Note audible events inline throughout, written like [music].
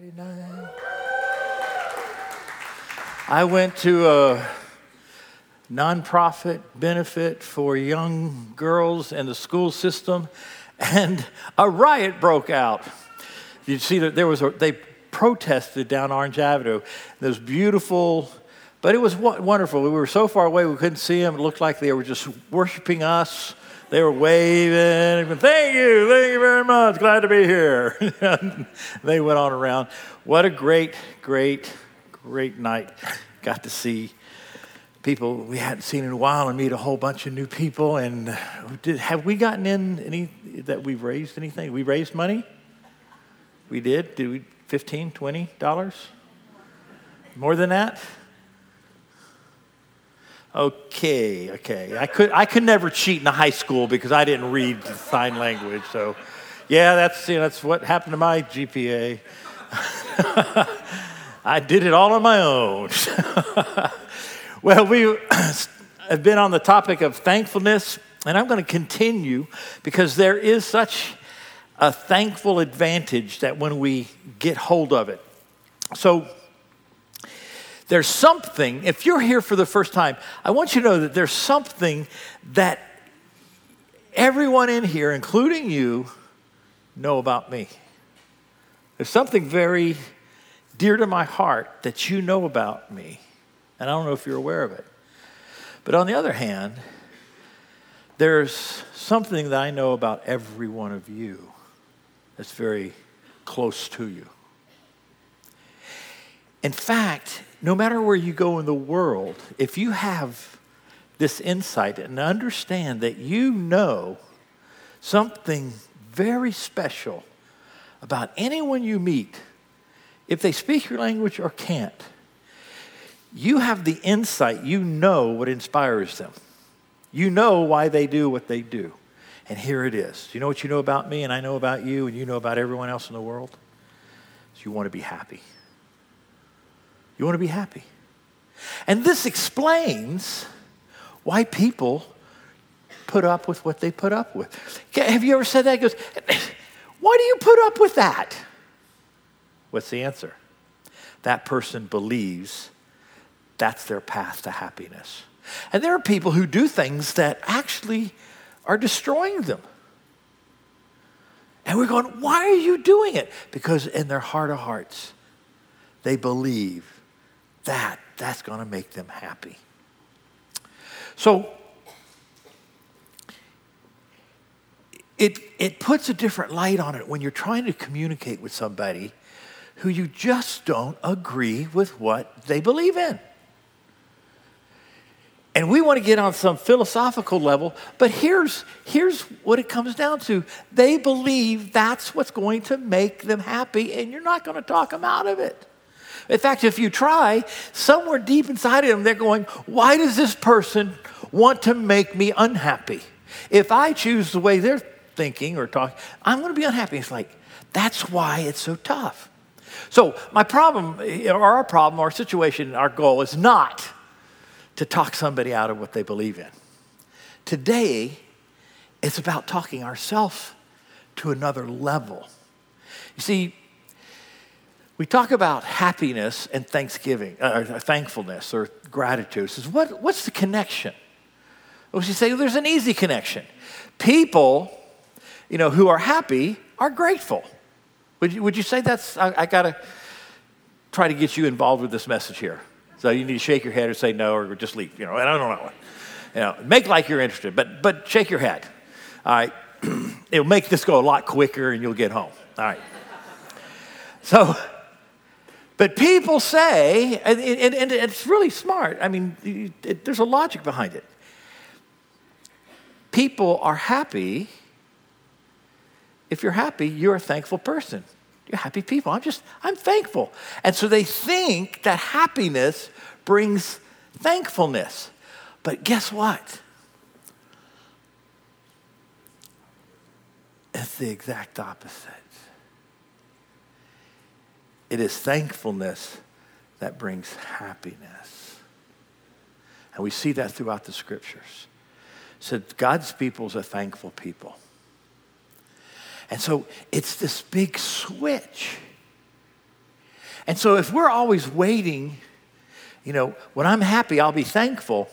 Friday night. I went to a nonprofit benefit for young girls in the school system, and a riot broke out. You see that there was a, they protested down Orange Avenue. Those beautiful, but it was wonderful. We were so far away we couldn't see them. It looked like they were just worshiping us. They were waving, thank you, thank you very much, glad to be here. [laughs] they went on around. What a great, great, great night. Got to see people we hadn't seen in a while and meet a whole bunch of new people. And uh, did, have we gotten in any that we've raised anything? We raised money? We did? Did we 15, 20 dollars? More than that? Okay, okay. I could I could never cheat in high school because I didn't read sign language. So, yeah, that's you know, that's what happened to my GPA. [laughs] I did it all on my own. [laughs] well, we [clears throat] have been on the topic of thankfulness, and I'm going to continue because there is such a thankful advantage that when we get hold of it. So, there's something, if you're here for the first time, I want you to know that there's something that everyone in here, including you, know about me. There's something very dear to my heart that you know about me. And I don't know if you're aware of it. But on the other hand, there's something that I know about every one of you that's very close to you. In fact, no matter where you go in the world, if you have this insight and understand that you know something very special about anyone you meet, if they speak your language or can't, you have the insight, you know what inspires them. You know why they do what they do. And here it is. You know what you know about me, and I know about you, and you know about everyone else in the world? So you want to be happy. You want to be happy. And this explains why people put up with what they put up with. Have you ever said that? Goes, [clears throat] Why do you put up with that? What's the answer? That person believes that's their path to happiness. And there are people who do things that actually are destroying them. And we're going, why are you doing it? Because in their heart of hearts, they believe that, that's going to make them happy. So it, it puts a different light on it when you're trying to communicate with somebody who you just don't agree with what they believe in. And we want to get on some philosophical level, but here's, here's what it comes down to. They believe that's what's going to make them happy, and you're not going to talk them out of it. In fact, if you try, somewhere deep inside of them, they're going, Why does this person want to make me unhappy? If I choose the way they're thinking or talking, I'm going to be unhappy. It's like, that's why it's so tough. So, my problem, eh, or our problem, our situation, our goal is not to talk somebody out of what they believe in. Today, it's about talking ourselves to another level. You see, we talk about happiness and thanksgiving, uh, or thankfulness or gratitude. Says, what, what's the connection? Well, she say well, there's an easy connection. People, you know, who are happy are grateful. Would you, would you say that's, I, I got to try to get you involved with this message here. So you need to shake your head or say no or just leave, you know, and I don't know. You know, make like you're interested, but, but shake your head. All right. [clears throat] It'll make this go a lot quicker and you'll get home. All right. So, but people say, and, and, and it's really smart, I mean, it, there's a logic behind it. People are happy. If you're happy, you're a thankful person. You're happy people. I'm just, I'm thankful. And so they think that happiness brings thankfulness. But guess what? It's the exact opposite. It is thankfulness that brings happiness. And we see that throughout the scriptures. So God's people is a thankful people. And so it's this big switch And so if we're always waiting, you know, when I'm happy, I'll be thankful,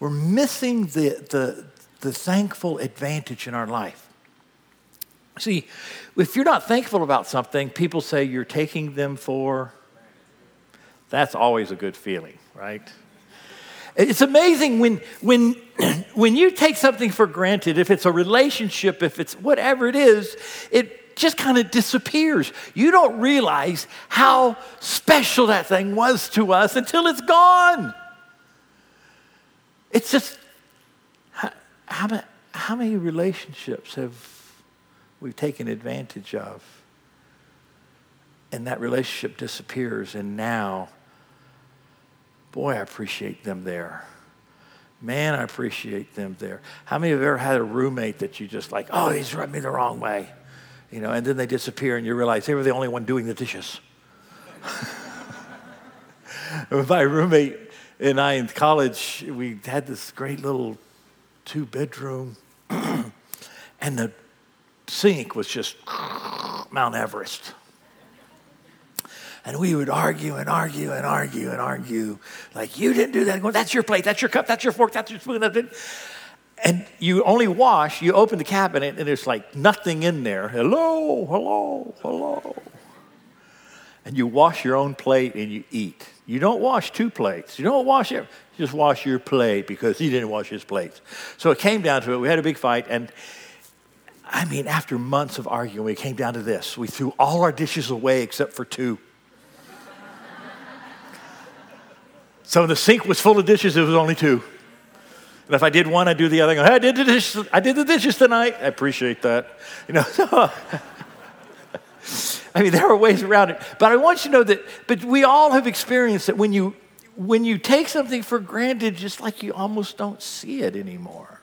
we're missing the, the, the thankful advantage in our life. See, if you're not thankful about something, people say you're taking them for. That's always a good feeling, right? It's amazing when, when, [clears throat] when you take something for granted, if it's a relationship, if it's whatever it is, it just kind of disappears. You don't realize how special that thing was to us until it's gone. It's just, how, how, how many relationships have we taken advantage of? And that relationship disappears, and now Boy, I appreciate them there. Man, I appreciate them there. How many you ever had a roommate that you just like, oh, he's rubbed me the wrong way? You know, and then they disappear and you realize they were the only one doing the dishes. [laughs] My roommate and I in college, we had this great little two bedroom, [clears throat] and the sink was just [sniffs] Mount Everest. And we would argue and argue and argue and argue. Like, you didn't do that. That's your plate, that's your cup, that's your fork, that's your spoon. And you only wash, you open the cabinet, and there's like nothing in there. Hello, hello, hello. And you wash your own plate and you eat. You don't wash two plates. You don't wash it. You just wash your plate because he didn't wash his plates. So it came down to it. We had a big fight. And I mean, after months of arguing, we came down to this. We threw all our dishes away except for two. So the sink was full of dishes, it was only two. And if I did one, I'd do the other. Go, hey, I did the dishes. I did the dishes tonight. I appreciate that. You know. [laughs] I mean, there are ways around it. But I want you to know that. But we all have experienced that when you when you take something for granted, just like you almost don't see it anymore.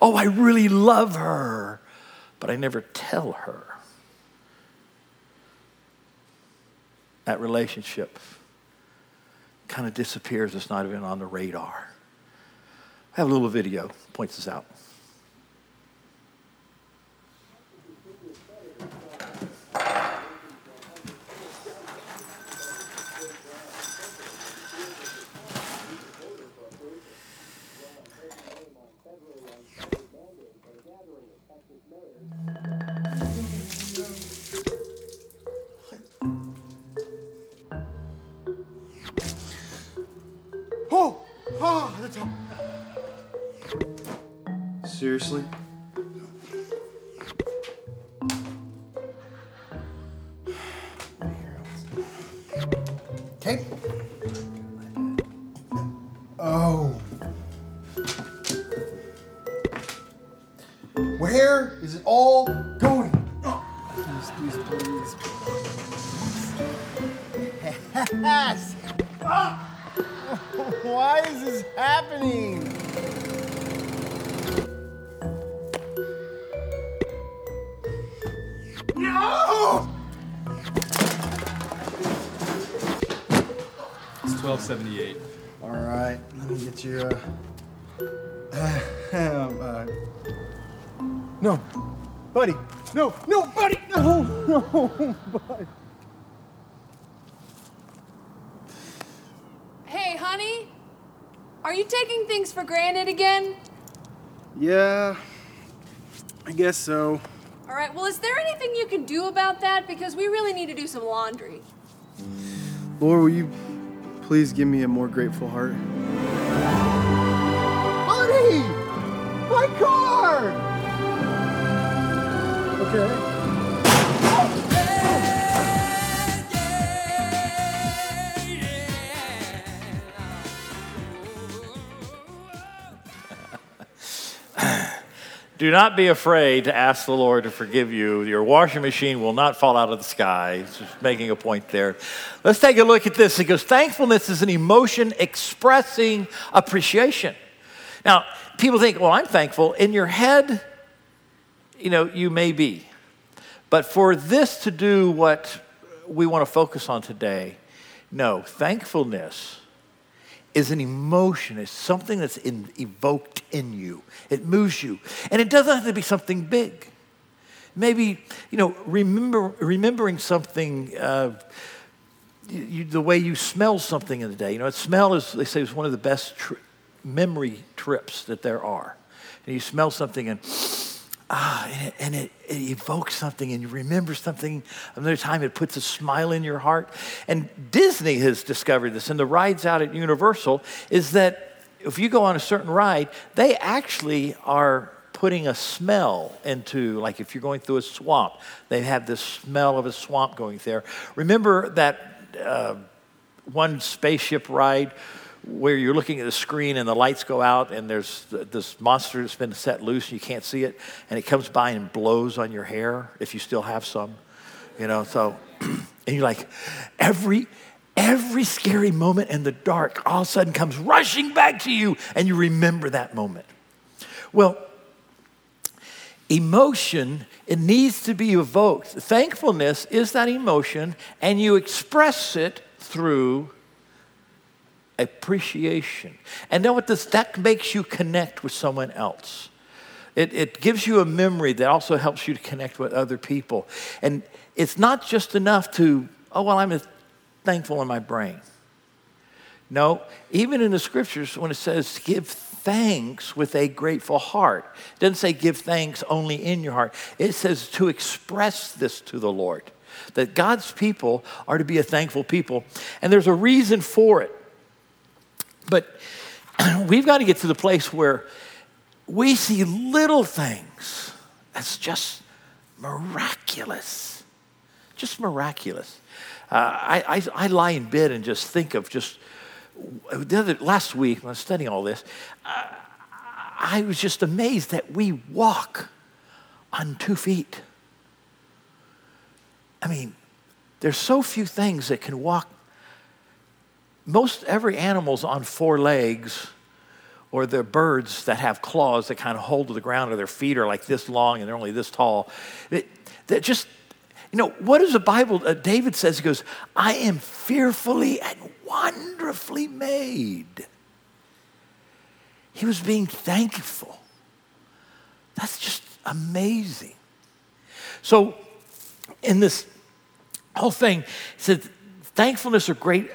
Oh, I really love her, but I never tell her. That relationship kind of disappears. It's not even on the radar. I have a little video, points this out. Seriously? Buddy. No, no, buddy. No, no, buddy. Hey, honey, are you taking things for granted again? Yeah, I guess so. All right, well, is there anything you can do about that? Because we really need to do some laundry. Lord, will you please give me a more grateful heart? Buddy! My car! Okay. [laughs] Do not be afraid to ask the Lord to forgive you. Your washing machine will not fall out of the sky. It's just making a point there. Let's take a look at this. It goes, thankfulness is an emotion expressing appreciation. Now, people think, well, I'm thankful. In your head, you know, you may be. But for this to do what we want to focus on today, no, thankfulness is an emotion, it's something that's in, evoked in you. It moves you. And it doesn't have to be something big. Maybe, you know, remember, remembering something uh, you, the way you smell something in the day. You know, smell is, they say, is one of the best tri- memory trips that there are. And you smell something and, ah, and, it, and it, it evokes something and you remember something. Another time it puts a smile in your heart. And Disney has discovered this, and the rides out at Universal is that if you go on a certain ride, they actually are putting a smell into, like if you're going through a swamp, they have this smell of a swamp going there. Remember that uh, one spaceship ride where you're looking at the screen and the lights go out and there's this monster that's been set loose and you can't see it and it comes by and blows on your hair if you still have some you know so [clears throat] and you're like every every scary moment in the dark all of a sudden comes rushing back to you and you remember that moment. Well emotion it needs to be evoked. Thankfulness is that emotion and you express it through appreciation and then what this that makes you connect with someone else it, it gives you a memory that also helps you to connect with other people and it's not just enough to oh well i'm thankful in my brain no even in the scriptures when it says give thanks with a grateful heart. It doesn't say give thanks only in your heart. It says to express this to the Lord. That God's people are to be a thankful people. And there's a reason for it. But [clears throat] we've got to get to the place where we see little things that's just miraculous. Just miraculous. Uh, I, I, I lie in bed and just think of just the other, last week, when I was studying all this, uh, I was just amazed that we walk on two feet. I mean, there's so few things that can walk. Most every animal's on four legs, or the birds that have claws that kind of hold to the ground, or their feet are like this long and they're only this tall. That just you know, what does the Bible, uh, David says, he goes, I am fearfully and wonderfully made. He was being thankful. That's just amazing. So, in this whole thing, it said thankfulness or great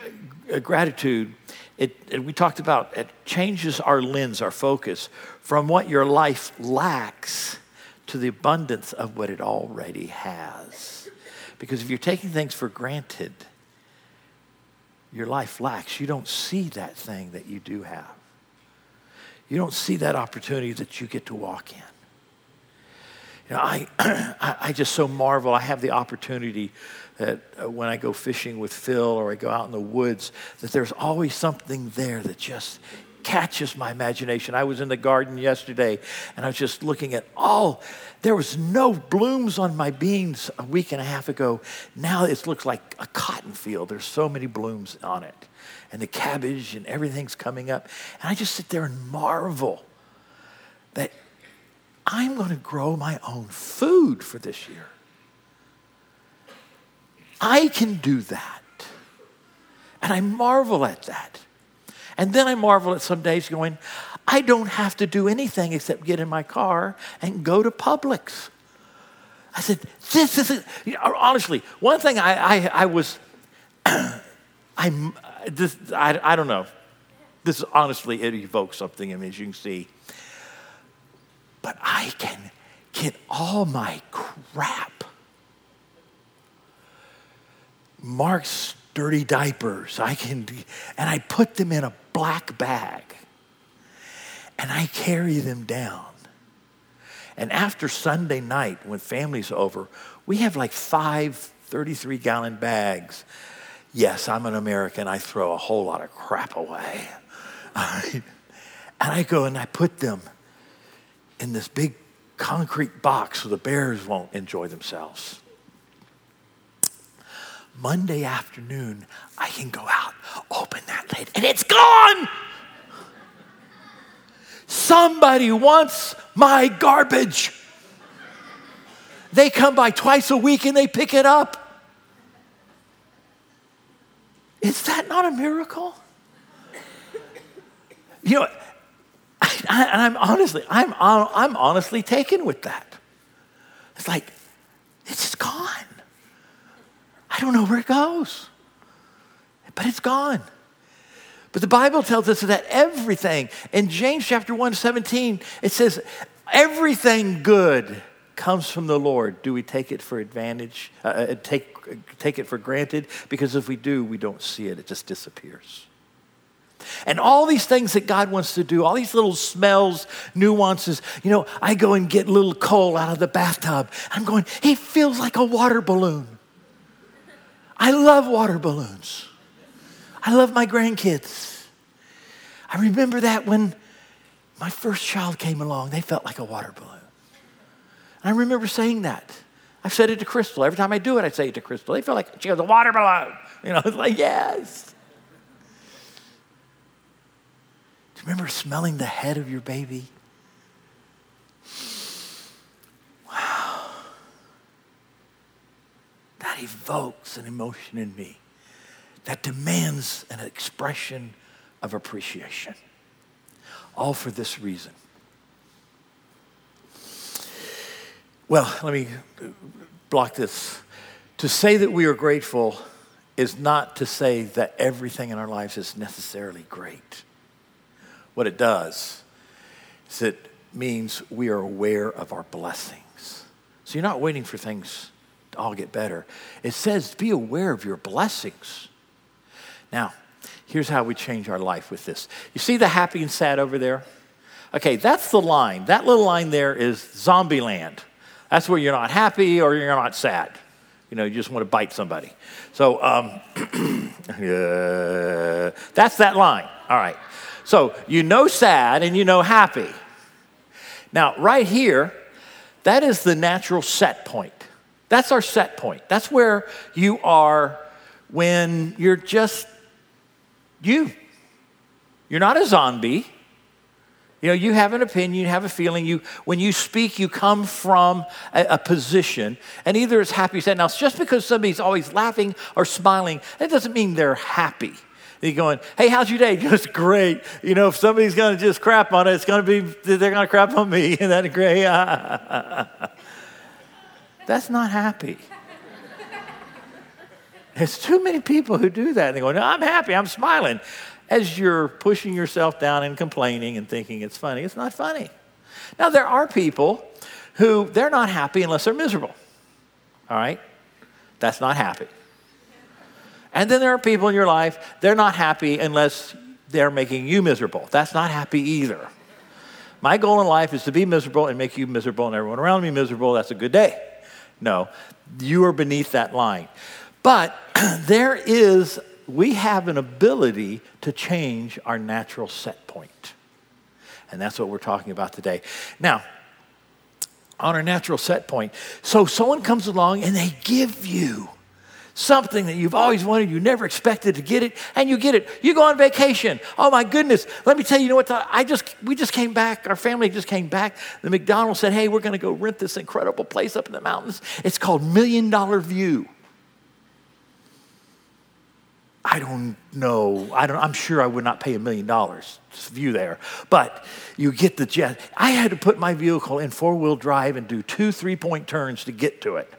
Uh, gratitude. It, it, we talked about it changes our lens, our focus from what your life lacks to the abundance of what it already has. Because if you're taking things for granted, your life lacks. You don't see that thing that you do have. You don't see that opportunity that you get to walk in. You know, I, [clears throat] I just so marvel. I have the opportunity that uh, when I go fishing with Phil or I go out in the woods, that there's always something there that just catches my imagination. I was in the garden yesterday and I was just looking at all, there was no blooms on my beans a week and a half ago. Now it looks like a cotton field. There's so many blooms on it. And the cabbage and everything's coming up. And I just sit there and marvel that I'm going to grow my own food for this year. I can do that. And I marvel at that. And then I marvel at some days going, I don't have to do anything except get in my car and go to Publix. I said, this is, honestly, one thing I, I, I was, [clears throat] I'm, this, I, I don't know. This is honestly, it evokes something in me, as you can see. But I can get all my crap. Mark's dirty diapers. I can, and I put them in a black bag and I carry them down. And after Sunday night, when family's over, we have like five 33 gallon bags. Yes, I'm an American. I throw a whole lot of crap away. [laughs] and I go and I put them in this big concrete box so the bears won't enjoy themselves. Monday afternoon, I can go out, open that lid, and it's gone. Somebody wants my garbage. They come by twice a week and they pick it up. Is that not a miracle? You know, and I'm honestly, I'm, I'm honestly taken with that. It's like, it's just gone. I don't know where it goes. but it's gone. But the Bible tells us that everything, in James chapter 1, 17, it says, everything good comes from the Lord. Do we take it for advantage, uh, uh take, take it for granted? Because if we do, we don't see it, it just disappears. And all these things that God wants to do, all these little smells, nuances. You know, I go and get little coal out of the bathtub. I'm going, he feels like a water balloon. I love water balloons. I love my grandkids. I remember that when my first child came along, they felt like a water balloon. And I remember saying that. I've said it to Crystal. Every time I do it, I say it to Crystal. They feel like she goes, a water balloon. [laughs] You know, it's like, yes. Do you remember smelling the head of your baby? Wow. That evokes an emotion in me that demands an expression of appreciation. All for this reason. Well, let me block this. To say that we are grateful is not to say that everything in our lives is necessarily great. What it does is it means we are aware of our blessings. So you're not waiting for things all get better. It says be aware of your blessings. Now, here's how we change our life with this. You see the happy and sad over there? Okay, that's the line. That little line there is zombie land. That's where you're not happy or you're not sad. You know, you just want to bite somebody. So um, [clears throat] that's that line. All right. So you know sad and you know happy. Now, right here, that is the natural set point. That's our set point. That's where you are when you're just you. You're not a zombie. You know, you have an opinion, you have a feeling. You, when you speak, you come from a, a position, and either it's happy or sad. Now, just because somebody's always laughing or smiling, that doesn't mean they're happy. You're going, hey, how's your day? [laughs] Just great. You know, if somebody's going to just crap on it, it's going to be, they're going to crap on me. [laughs] Isn't that great? [laughs] That's not happy. There's too many people who do that. And they go, no, I'm happy, I'm smiling. As you're pushing yourself down and complaining and thinking it's funny, it's not funny. Now, there are people who they're not happy unless they're miserable. All right? That's not happy. And then there are people in your life, they're not happy unless they're making you miserable. That's not happy either. My goal in life is to be miserable and make you miserable and everyone around me miserable. That's a good day. No, you are beneath that line. But [clears throat] there is, we have an ability to change our natural set point. And that's what we're talking about today. Now, on our natural set point, so someone comes along and they give you something that you've always wanted, you never expected to get it, and you get it. You go on vacation. Oh my goodness! Let me tell you, you know what? I just we just came back. Our family just came back. The McDonald's said, "Hey, we're going to go rent this incredible place up in the mountains. It's called Million Dollar View." I don't know. I don't, I'm sure I would not pay a million dollars to view there. But you get the jet. I had to put my vehicle in four wheel drive and do two three point turns to get to it.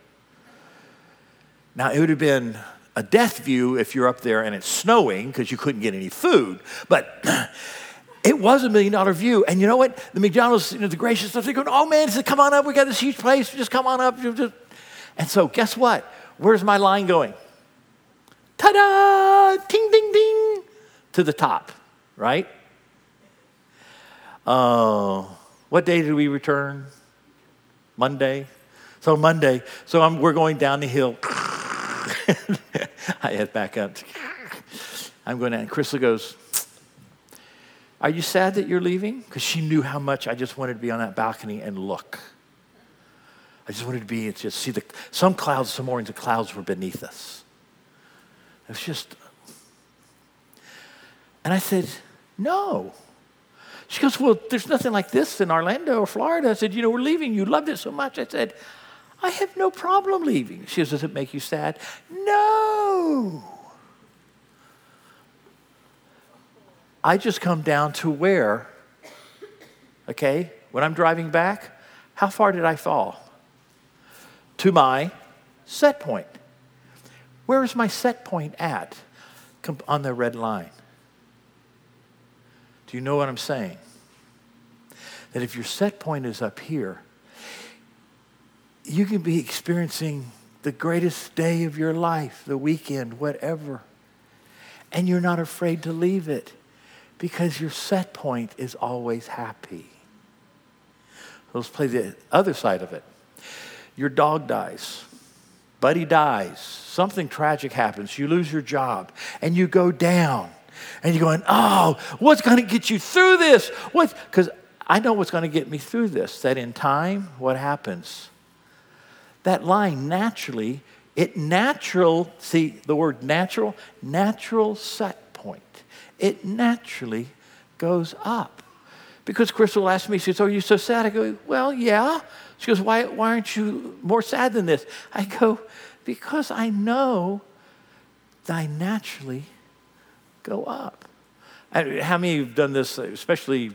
Now, it would have been a death view if you're up there and it's snowing because you couldn't get any food. But [clears throat] it was a million dollar view. And you know what? The McDonald's, you know, the gracious stuff, they're going, oh man, said, come on up. We got this huge place. Just come on up. And so, guess what? Where's my line going? Ta da! Ding, ding, ding! To the top, right? Oh, uh, what day did we return? Monday. So Monday, so I'm, we're going down the hill. [clears throat] [laughs] I head back up. I'm going and Crystal goes, Are you sad that you're leaving? Because she knew how much I just wanted to be on that balcony and look. I just wanted to be, and just see the, some clouds, some mornings, the clouds were beneath us. It was just, and I said, No. She goes, Well, there's nothing like this in Orlando or Florida. I said, You know, we're leaving. You loved it so much. I said, I have no problem leaving. She goes, Does it make you sad? No. I just come down to where, okay, when I'm driving back, how far did I fall? To my set point. Where is my set point at? on the red line. Do you know what I'm saying? That if your set point is up here, you can be experiencing the greatest day of your life, the weekend, whatever, and you're not afraid to leave it because your set point is always happy. Let's play the other side of it. Your dog dies. Buddy dies. Something tragic happens. You lose your job and you go down. And you're going, oh, what's going to get you through this? What? Because I know what's going to get me through this. That in time, what happens? That line naturally, it natural, see the word natural, natural set point. It naturally goes up. Because Crystal asked me, she says, oh, Are you so sad? I go, Well, yeah. She goes, why, why aren't you more sad than this? I go, Because I know that I naturally go up. how many of you have done this, especially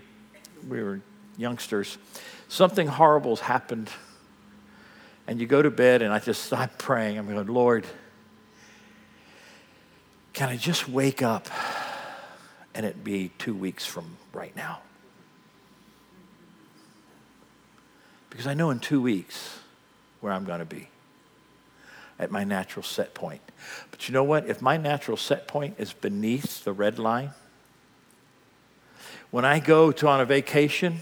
we were youngsters? Something horrible's happened, and you go to bed, and I just stop praying. I'm going, Lord, can I just wake up and it be two weeks from right now? Because I know in two weeks where I'm going to be at my natural set point. But you know what? If my natural set point is beneath the red line, when I go to on a vacation,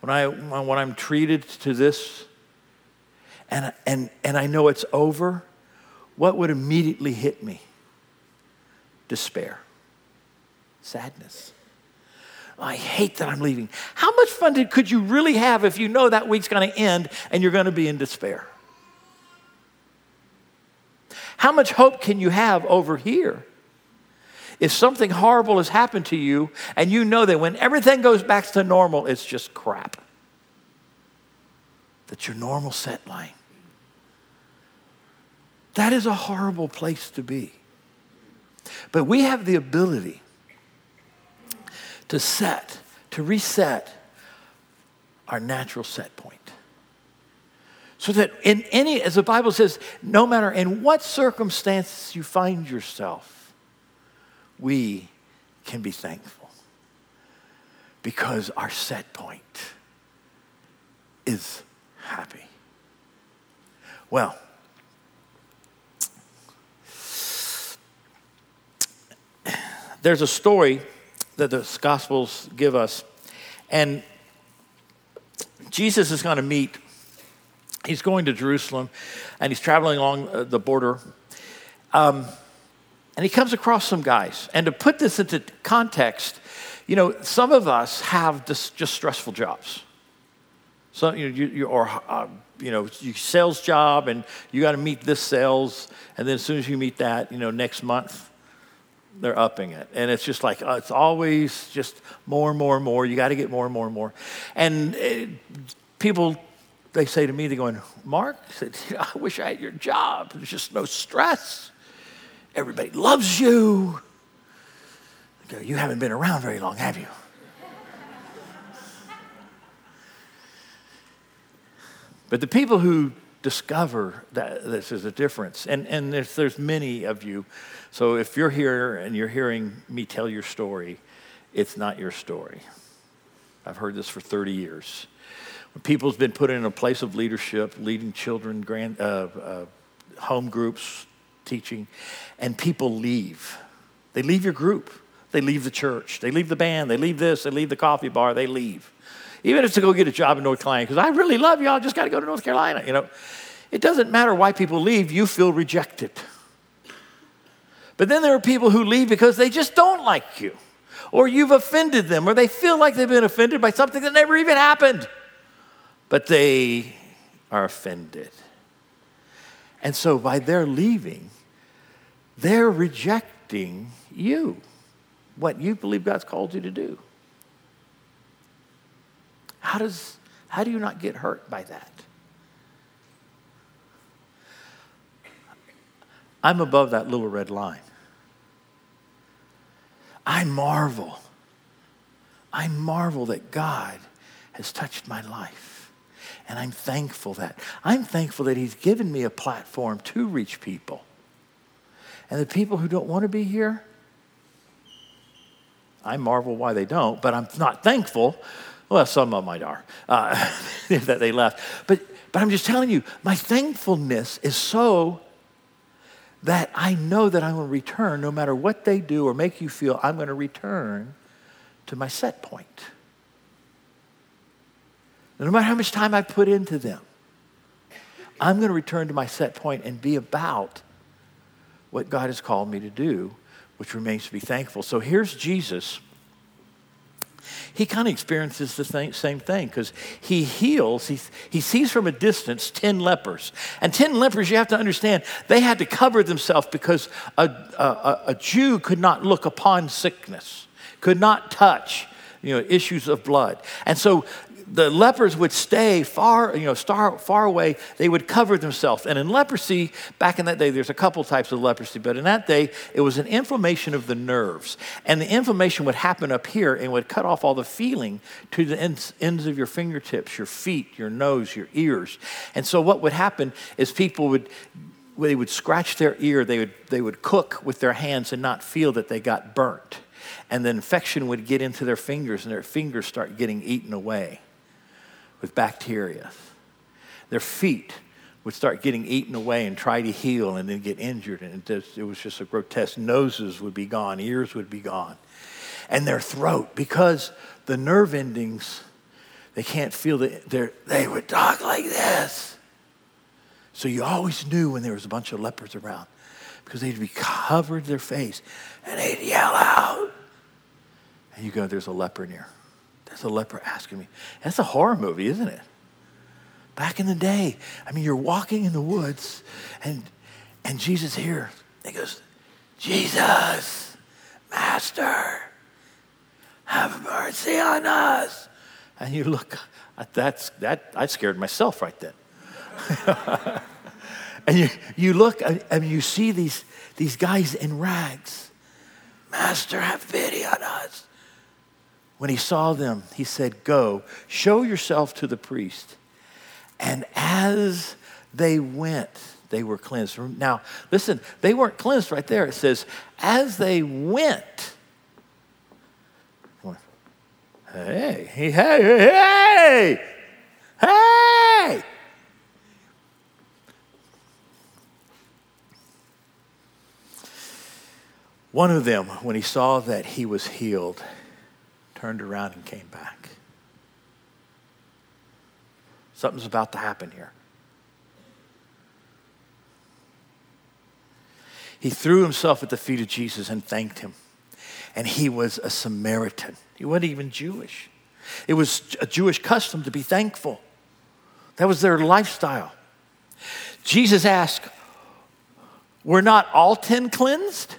when, I, when I'm treated to this, and, and, and I know it's over, what would immediately hit me? Despair, sadness. I hate that I'm leaving. How much fun did, could you really have if you know that week's going to end and you're going to be in despair? How much hope can you have over here? If something horrible has happened to you and you know that when everything goes back to normal, it's just crap. That's your normal set line. That is a horrible place to be. But we have the ability to set, to reset our natural set point. So that in any, as the Bible says, no matter in what circumstances you find yourself, we can be thankful because our set point is happy. Well, there's a story that the Gospels give us. And Jesus is going to meet, he's going to Jerusalem, and he's traveling along uh, the border. Um, and he comes across some guys. And to put this into context, you know, some of us have just, just stressful jobs. So, you know, you, you or, uh, you know, you sales job and you got to meet this sales. And then as soon as you meet that, you know, next month, they're upping it. And it's just like, uh, it's always just more and more and more. You got to get more and more and more. And it, people, they say to me, they're going, Mark, I, said, [laughs] I wish I had your job. There's just no stress. Everybody loves you. Go, you haven't been around very long, have you? but the people who discover that this is a difference. And, and there's, there's many of you. So if you're here and you're hearing me tell your story, it's not your story. I've heard this for 30 years. When people's been put in a place of leadership, leading children, grand, uh, uh, home groups, teaching, and people leave. They leave your group. They leave the church. They leave the band. They leave this. They leave the coffee bar. They leave even if it's to go get a job in North Carolina, because I really love I just got to go to North Carolina. You know, it doesn't matter why people leave, you feel rejected. But then there are people who leave because they just don't like you, or you've offended them, or they feel like they've been offended by something that never even happened. But they are offended. And so by their leaving, they're rejecting you, what you believe God's called you to do. How, does, how do you not get hurt by that? I'm above that little red line. I marvel. I marvel that God has touched my life. And I'm thankful that. I'm thankful that He's given me a platform to reach people. And the people who don't want to be here, I marvel why they don't, but I'm not thankful. Well, some of them might are uh, [laughs] that they left. But, but I'm just telling you, my thankfulness is so that I know that I'm going to return no matter what they do or make you feel, I'm going to return to my set point. No matter how much time I put into them, I'm going to return to my set point and be about what God has called me to do, which remains to be thankful. So here's Jesus. He kind of experiences the thing, same thing because he heals, he, he sees from a distance 10 lepers. And 10 lepers, you have to understand, they had to cover themselves because a, a, a Jew could not look upon sickness, could not touch you know, issues of blood. And so the lepers would stay far, you know, far, far away. They would cover themselves. And in leprosy, back in that day, there's a couple types of leprosy, but in that day, it was an inflammation of the nerves. And the inflammation would happen up here and would cut off all the feeling to the ends, ends of your fingertips, your feet, your nose, your ears. And so what would happen is people would they would scratch their ear, they would, they would cook with their hands and not feel that they got burnt. And the infection would get into their fingers, and their fingers start getting eaten away with bacteria. Their feet would start getting eaten away and try to heal and then get injured. And it, was just a grotesque. Noses would be gone, ears would be gone. And their throat, because the nerve endings, they can't feel that they would talk like this. So you always knew when there was a bunch of lepers around because they'd be covered their face and they'd yell out. And you go, there's a leper near. There's a leper asking me. That's a horror movie, isn't it? Back in the day, I mean, you're walking in the woods, and and Jesus here. He goes, Jesus, Master, have mercy on us. And you look, uh, that's that. I scared myself right then. [laughs] and you you look and you see these these guys in rags. Master, have pity on us. When he saw them, he said, Go, show yourself to the priest. And as they went, they were cleansed. Now, listen, they weren't cleansed right there. It says, as they went, hey, hey, hey, hey, hey. One of them, when he saw that he was healed, turned around and came back. Something's about to happen here. He threw himself at the feet of Jesus and thanked him. And he was a Samaritan. He wasn't even Jewish. It was a Jewish custom to be thankful. That was their lifestyle. Jesus asked, Were not all ten cleansed?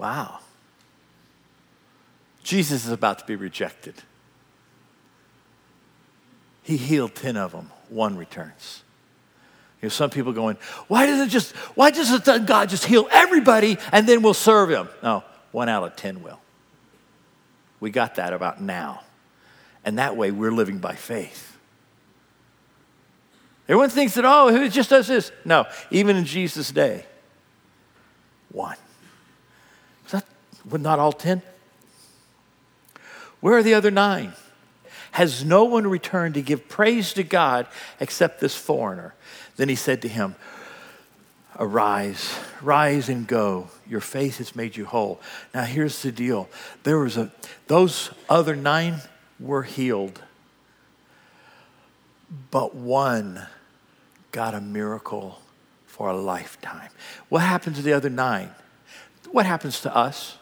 Wow. Jesus is about to be rejected. He healed 10 of them, one returns. You know, some people going, why does it just, why doesn't God just heal everybody and then we'll serve him? No, one out of 10 will. We got that about now. And that way we're living by faith. Everyone thinks that, oh, it just does this. No, even in Jesus' day, one. Would not all ten? Where are the other nine? Has no one returned to give praise to God except this foreigner? Then he said to him, Arise, rise and go. Your faith has made you whole. Now here's the deal. There was a those other nine were healed. But one got a miracle for a lifetime. What happened to the other nine? What happens to us?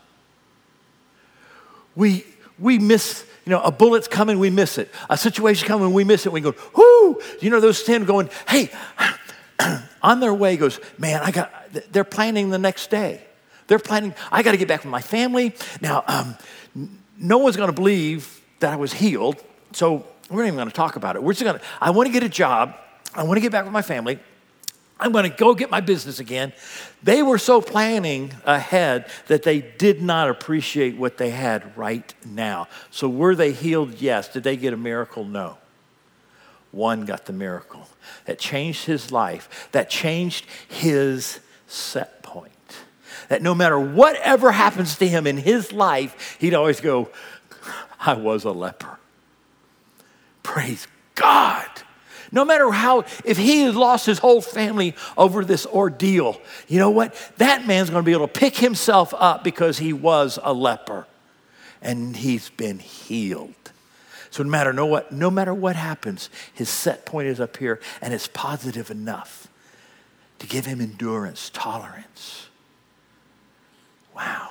We, we miss, you know, a bullet's coming, we miss it. A situation coming, we miss it. We go, whoo! You know, those 10 going, hey, [clears throat] on their way goes, man, I got, they're planning the next day. They're planning, I got to get back with my family. Now, um, no one's going to believe that I was healed, so we're not even going to talk about it. We're just going to, I want to get a job. I want to get back with my family. I'm going to go get my business again. They were so planning ahead that they did not appreciate what they had right now. So, were they healed? Yes. Did they get a miracle? No. One got the miracle that changed his life, that changed his set point. that no matter whatever happens to him in his life, he'd always go, I was a leper. Praise God. No matter how, if he has lost his whole family over this ordeal, you know what? That man's going to be able to pick himself up because he was a leper and he's been healed. So no matter, no, what, no matter what happens, his set point is up here and it's positive enough to give him endurance, tolerance. Wow.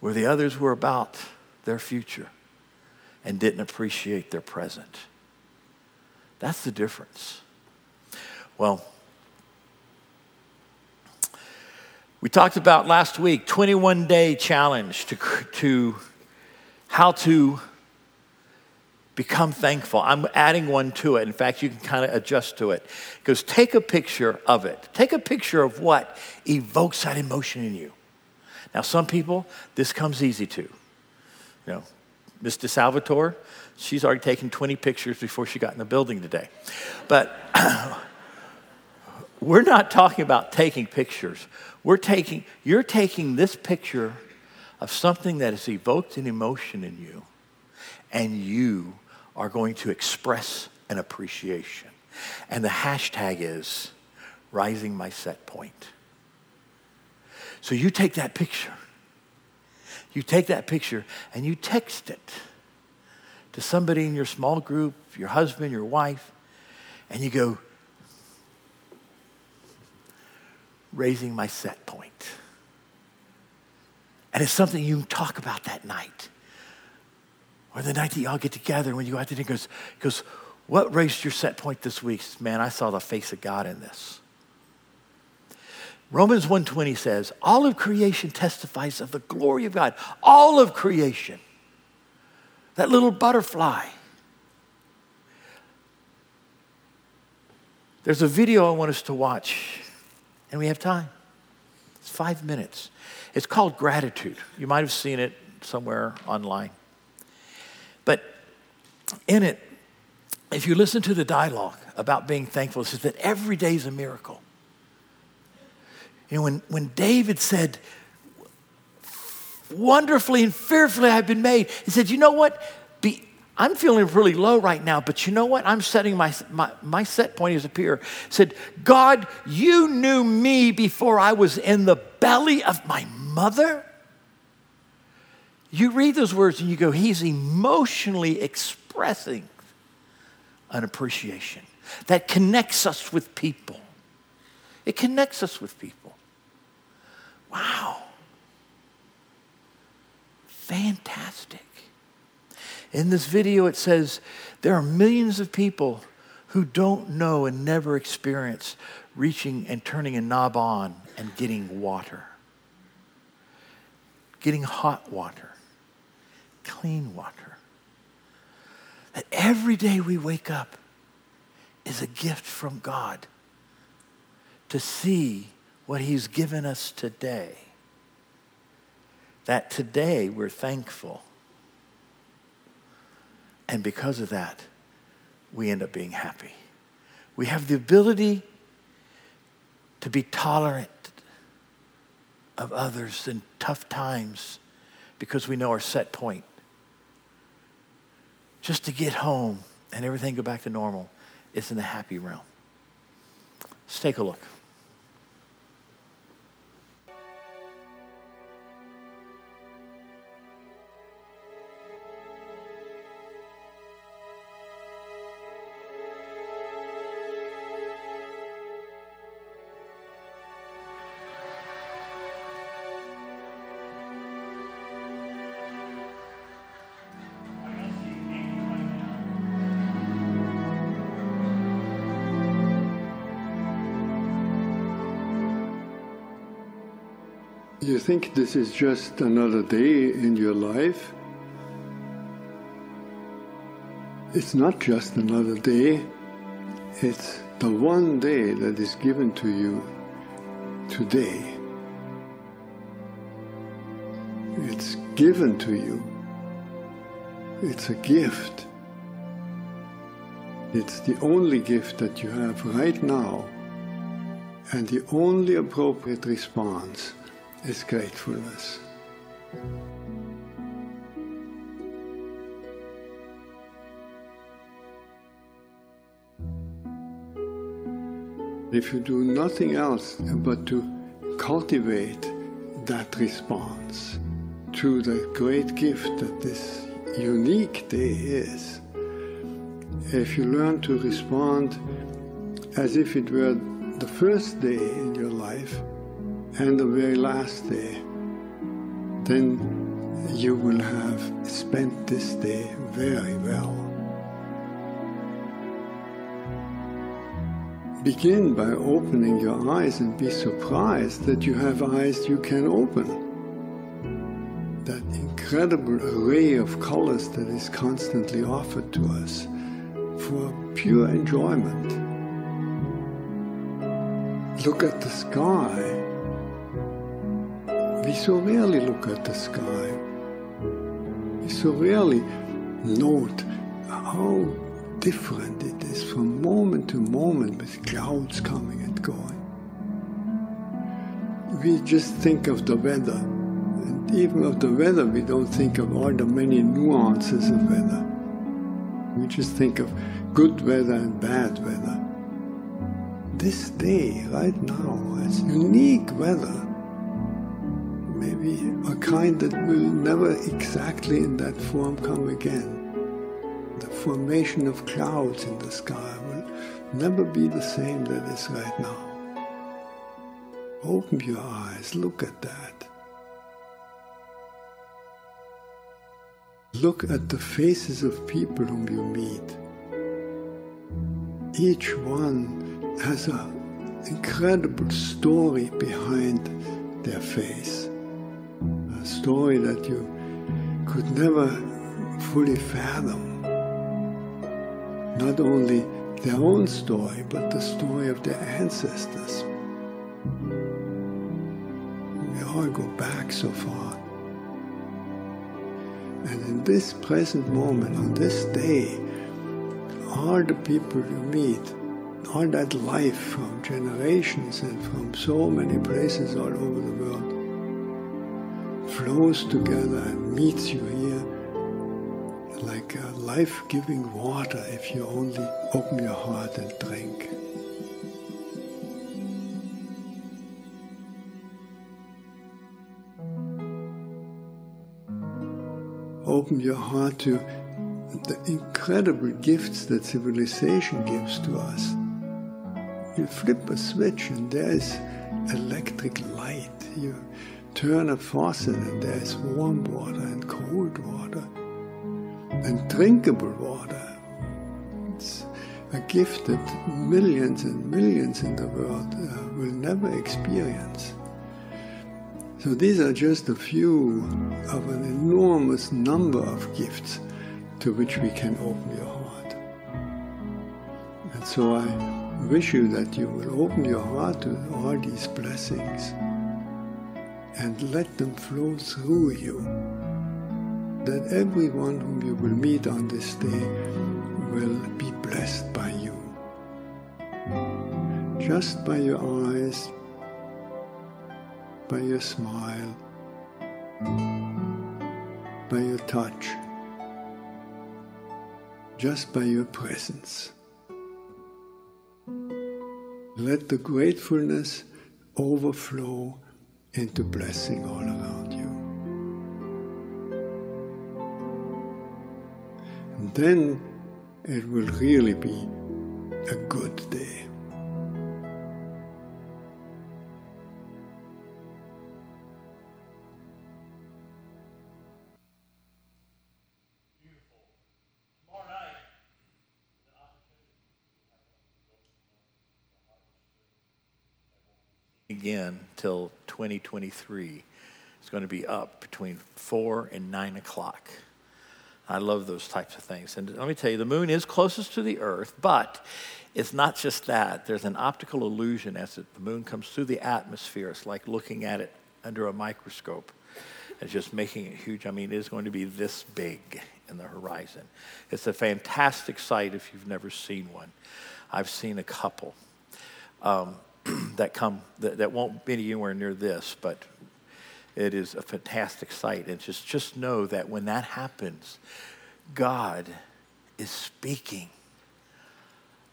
Where the others were about their future and didn't appreciate their present. That's the difference. Well, we talked about last week 21 day challenge to, to how to become thankful. I'm adding one to it. In fact, you can kind of adjust to it. It goes, take a picture of it. Take a picture of what evokes that emotion in you. Now, some people, this comes easy to. You know, Mr. Salvatore, she's already taken 20 pictures before she got in the building today. But [clears throat] we're not talking about taking pictures. We're taking, you're taking this picture of something that has evoked an emotion in you, and you are going to express an appreciation. And the hashtag is rising my set point. So you take that picture you take that picture and you text it to somebody in your small group, your husband, your wife, and you go, raising my set point. And it's something you talk about that night. Or the night that y'all get together when you go out to dinner goes, goes, what raised your set point this week? Man, I saw the face of God in this. Romans 1:20 says, all of creation testifies of the glory of God. All of creation. That little butterfly. There's a video I want us to watch, and we have time. It's five minutes. It's called Gratitude. You might have seen it somewhere online. But in it, if you listen to the dialogue about being thankful, it says that every day is a miracle. You know, when, when David said, Wonderfully and fearfully I've been made, he said, You know what? Be, I'm feeling really low right now, but you know what? I'm setting my, my, my set point is up here. Said, God, you knew me before I was in the belly of my mother. You read those words and you go, He's emotionally expressing an appreciation that connects us with people. It connects us with people. Wow. Fantastic. In this video, it says there are millions of people who don't know and never experience reaching and turning a knob on and getting water, getting hot water, clean water. That every day we wake up is a gift from God to see what He's given us today. That today we're thankful. And because of that, we end up being happy. We have the ability to be tolerant of others in tough times because we know our set point. Just to get home and everything go back to normal is in the happy realm. Let's take a look. You think this is just another day in your life? It's not just another day, it's the one day that is given to you today. It's given to you. It's a gift. It's the only gift that you have right now And the only appropriate response is gratefulness. If you do nothing else but to cultivate that response to the great gift that this unique day is, if you learn to respond as if it were the first day in your life and the very last day, then you will have spent this day very well. Begin by opening your eyes and be surprised that you have eyes you can open. That incredible array of colors that is constantly offered to us for pure enjoyment. Look at the sky. We so rarely look at the sky. We so rarely note how different it is from moment to moment with clouds coming and going. We just think of the weather, and even of the weather, we don't think of all the many nuances of weather. We just think of good weather and bad weather. This day, right now, has unique weather. A kind that will never exactly in that form come again the formation of clouds in the sky will never be the same that is right now. Open your eyes, look at that. Look at the faces of people whom you meet. Each one has an incredible story behind their face. Story that you could never fully fathom not only their own story, but the story of their ancestors. We all go back so far. And in this present moment, on this day, all the people you meet, all that life from generations and from so many places all over the world flows together and meets you here like life giving water if you only open your heart and drink. Open your heart to the incredible gifts that civilization gives to us. You flip a switch and there's electric light. You turn a faucet and there's warm water and cold water and drinkable water. It's a gift that millions and millions in the world uh, will never experience. So these are just a few of an enormous number of gifts to which we can open your heart. And so I wish you that you will open your heart to all these blessings and let them flow through you that everyone whom you will meet on this day will be blessed by you. Just by your eyes, by your smile, by your touch, just by your presence. Let the gratefulness overflow into blessing all around you. then it will really be a good day. Again till 2023. It's going to be up between 4 and 9 o'clock. I love those types of things. And let me tell you, the moon is closest to the earth, but it's not just that. There's an optical illusion as the moon comes through the atmosphere. It's like looking at it under a microscope. and just making it huge. I mean, it is going to be this big in the horizon. It's a fantastic sight if you've never seen one. I've seen a couple. Um, that come that, that won't be anywhere near this, but it is a fantastic sight. And just, just know that when that happens, God is speaking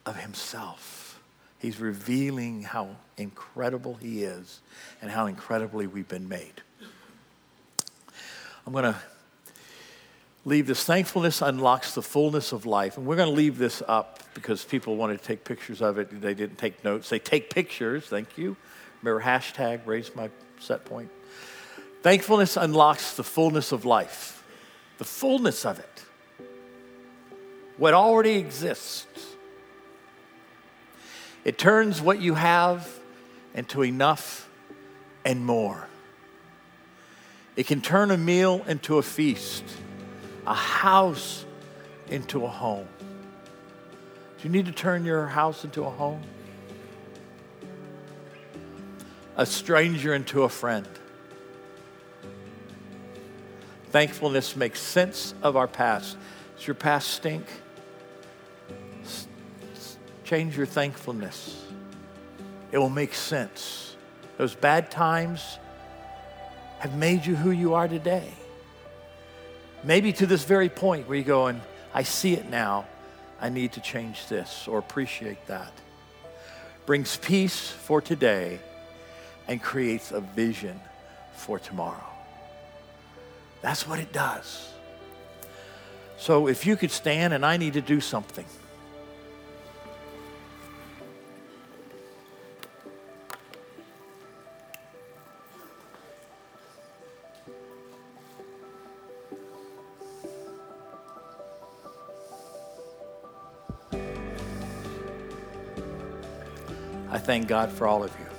of himself. He's revealing how incredible he is and how incredibly we've been made. I'm going to leave this. Thankfulness unlocks the fullness of life. And we're going to leave this up because people wanted to take pictures of it. They didn't take notes. They take pictures. Thank you. Remember, hashtag raise my set point. Thankfulness unlocks the fullness of life, the fullness of it, what already exists. It turns what you have into enough and more. It can turn a meal into a feast, a house into a home. Do you need to turn your house into a home? A stranger into a friend. Thankfulness makes sense of our past. Does your past stink? Change your thankfulness. It will make sense. Those bad times have made you who you are today. Maybe to this very point where you go and I see it now. I need to change this or appreciate that. Brings peace for today and creates a vision for tomorrow. That's what it does. So if you could stand and I need to do something. Thank God for all of you.